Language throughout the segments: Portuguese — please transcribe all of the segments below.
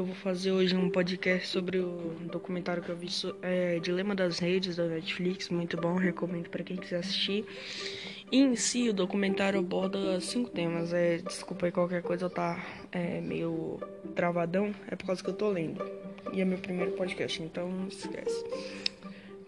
eu vou fazer hoje um podcast sobre o documentário que eu vi, é, Dilema das Redes da Netflix, muito bom, recomendo para quem quiser assistir. E em si, o documentário aborda cinco temas. É, desculpa aí qualquer coisa tá é, meio travadão, é por causa que eu tô lendo. E é meu primeiro podcast, então não esquece.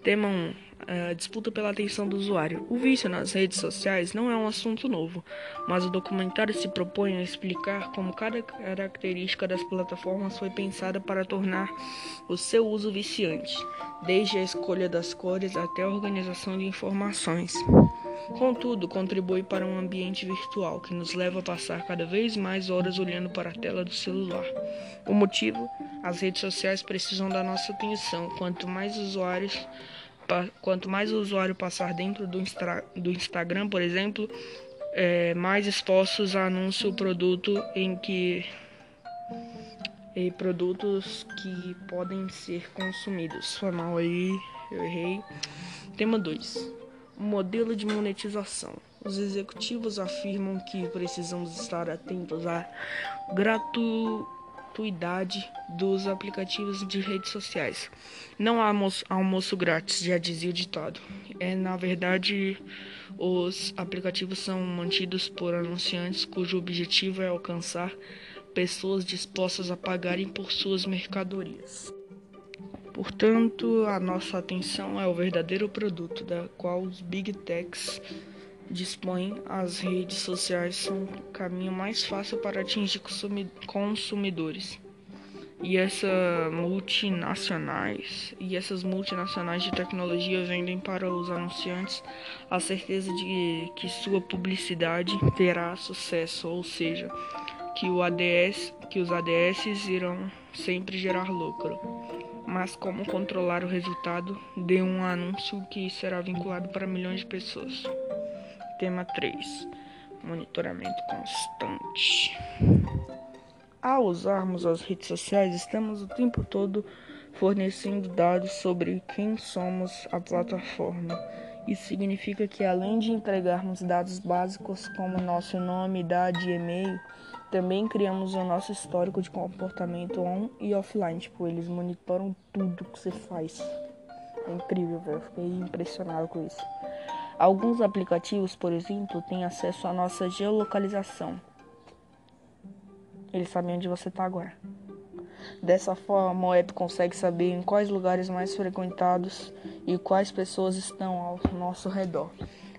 Tema 1. A disputa pela atenção do usuário. O vício nas redes sociais não é um assunto novo, mas o documentário se propõe a explicar como cada característica das plataformas foi pensada para tornar o seu uso viciante, desde a escolha das cores até a organização de informações. Contudo, contribui para um ambiente virtual que nos leva a passar cada vez mais horas olhando para a tela do celular. O motivo? As redes sociais precisam da nossa atenção. Quanto mais usuários quanto mais o usuário passar dentro do, do Instagram, por exemplo, é, mais expostos a anúncio produto em que e produtos que podem ser consumidos. Foi mal aí, eu errei. Tema 2 modelo de monetização. Os executivos afirmam que precisamos estar atentos à gratuidade dos aplicativos de redes sociais. Não há almoço, almoço grátis, já dizia o ditado. É, na verdade, os aplicativos são mantidos por anunciantes cujo objetivo é alcançar pessoas dispostas a pagarem por suas mercadorias. Portanto, a nossa atenção é o verdadeiro produto da qual os big techs dispõem. As redes sociais são o caminho mais fácil para atingir consumidores. E essa multinacionais e essas multinacionais de tecnologia vendem para os anunciantes a certeza de que sua publicidade terá sucesso, ou seja, que o ADS, que os ADS irão sempre gerar lucro mas como controlar o resultado de um anúncio que será vinculado para milhões de pessoas. Tema 3: Monitoramento constante. Ao usarmos as redes sociais, estamos o tempo todo fornecendo dados sobre quem somos a plataforma. Isso significa que, além de entregarmos dados básicos como nosso nome, idade e e-mail, também criamos o nosso histórico de comportamento on e offline. Tipo, eles monitoram tudo que você faz. É incrível, velho. Fiquei impressionado com isso. Alguns aplicativos, por exemplo, têm acesso à nossa geolocalização. Eles sabem onde você está agora. Dessa forma, o app consegue saber em quais lugares mais frequentados e quais pessoas estão ao nosso redor.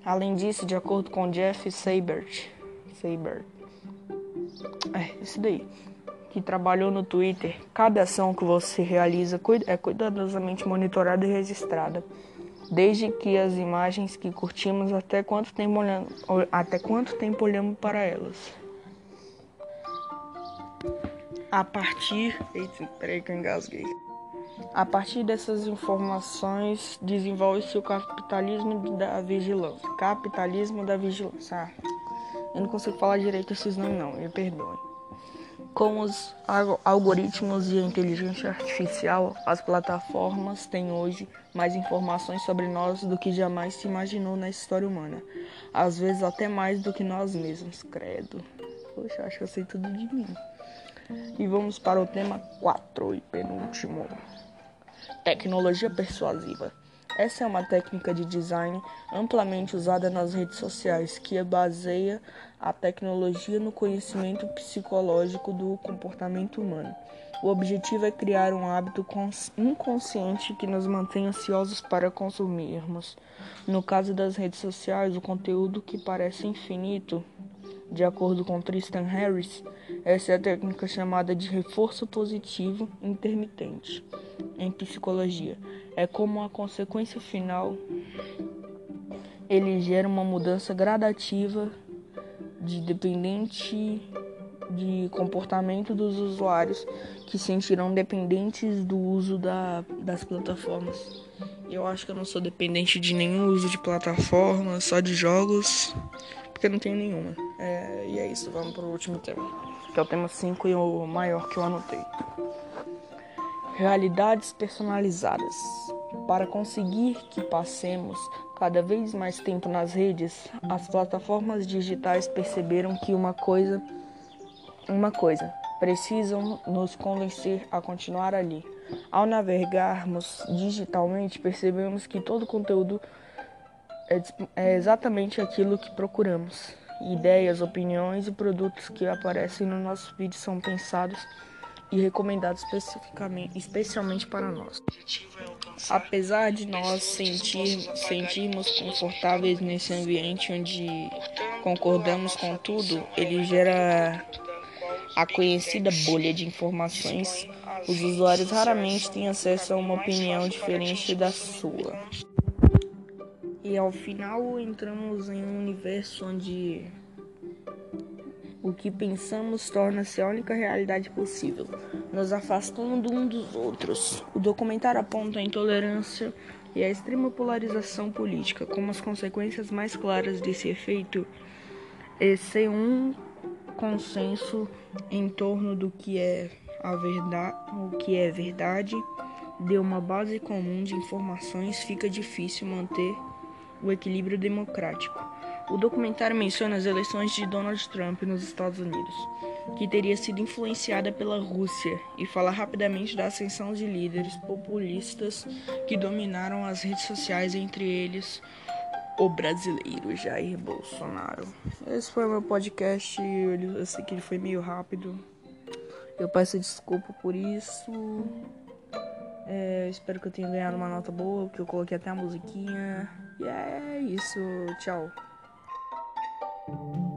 Além disso, de acordo com Jeff Seibert, Seibert é, isso daí. Que trabalhou no Twitter. Cada ação que você realiza é cuidadosamente monitorada e registrada. Desde que as imagens que curtimos até quanto tempo olhando, até quanto tempo olhamos para elas. A partir. Eita, peraí que eu engasguei. A partir dessas informações, desenvolve-se o capitalismo da vigilância. Capitalismo da vigilância. Ah. Eu não consigo falar direito esses nomes não, me perdoe. Com os algoritmos e a inteligência artificial, as plataformas têm hoje mais informações sobre nós do que jamais se imaginou na história humana. Às vezes até mais do que nós mesmos, credo. Poxa, acho que eu sei tudo de mim. E vamos para o tema 4 e penúltimo. Tecnologia persuasiva. Essa é uma técnica de design amplamente usada nas redes sociais que baseia a tecnologia no conhecimento psicológico do comportamento humano. O objetivo é criar um hábito inconsciente que nos mantém ansiosos para consumirmos. No caso das redes sociais, o conteúdo que parece infinito, de acordo com Tristan Harris, essa é a técnica chamada de reforço positivo intermitente em psicologia é como a consequência final ele gera uma mudança gradativa de dependente de comportamento dos usuários que sentirão dependentes do uso da, das plataformas. Eu acho que eu não sou dependente de nenhum uso de plataforma, só de jogos, porque não tenho nenhuma. É, e é isso, vamos para o último tema, que é o tema 5 e o maior que eu anotei. Realidades personalizadas. Para conseguir que passemos cada vez mais tempo nas redes, as plataformas digitais perceberam que uma coisa, uma coisa, precisam nos convencer a continuar ali. Ao navegarmos digitalmente, percebemos que todo conteúdo é, é exatamente aquilo que procuramos. Ideias, opiniões e produtos que aparecem no nosso vídeo são pensados e recomendados especificamente, especialmente para nós. Apesar de nós sentir, sentirmos confortáveis nesse ambiente onde concordamos com tudo, ele gera a conhecida bolha de informações. Os usuários raramente têm acesso a uma opinião diferente da sua. E ao final entramos em um universo onde o que pensamos torna-se a única realidade possível, nos afastando um dos outros. O documentário aponta a intolerância e a extrema polarização política como as consequências mais claras desse efeito e sem um consenso em torno do que é a verdade, o que é verdade, de uma base comum de informações, fica difícil manter o equilíbrio democrático. O documentário menciona as eleições de Donald Trump nos Estados Unidos, que teria sido influenciada pela Rússia, e fala rapidamente da ascensão de líderes populistas que dominaram as redes sociais, entre eles o brasileiro Jair Bolsonaro. Esse foi meu podcast. Eu sei que ele foi meio rápido. Eu peço desculpa por isso. É, espero que eu tenha ganhado uma nota boa, porque eu coloquei até a musiquinha. E é isso. Tchau. Thank you.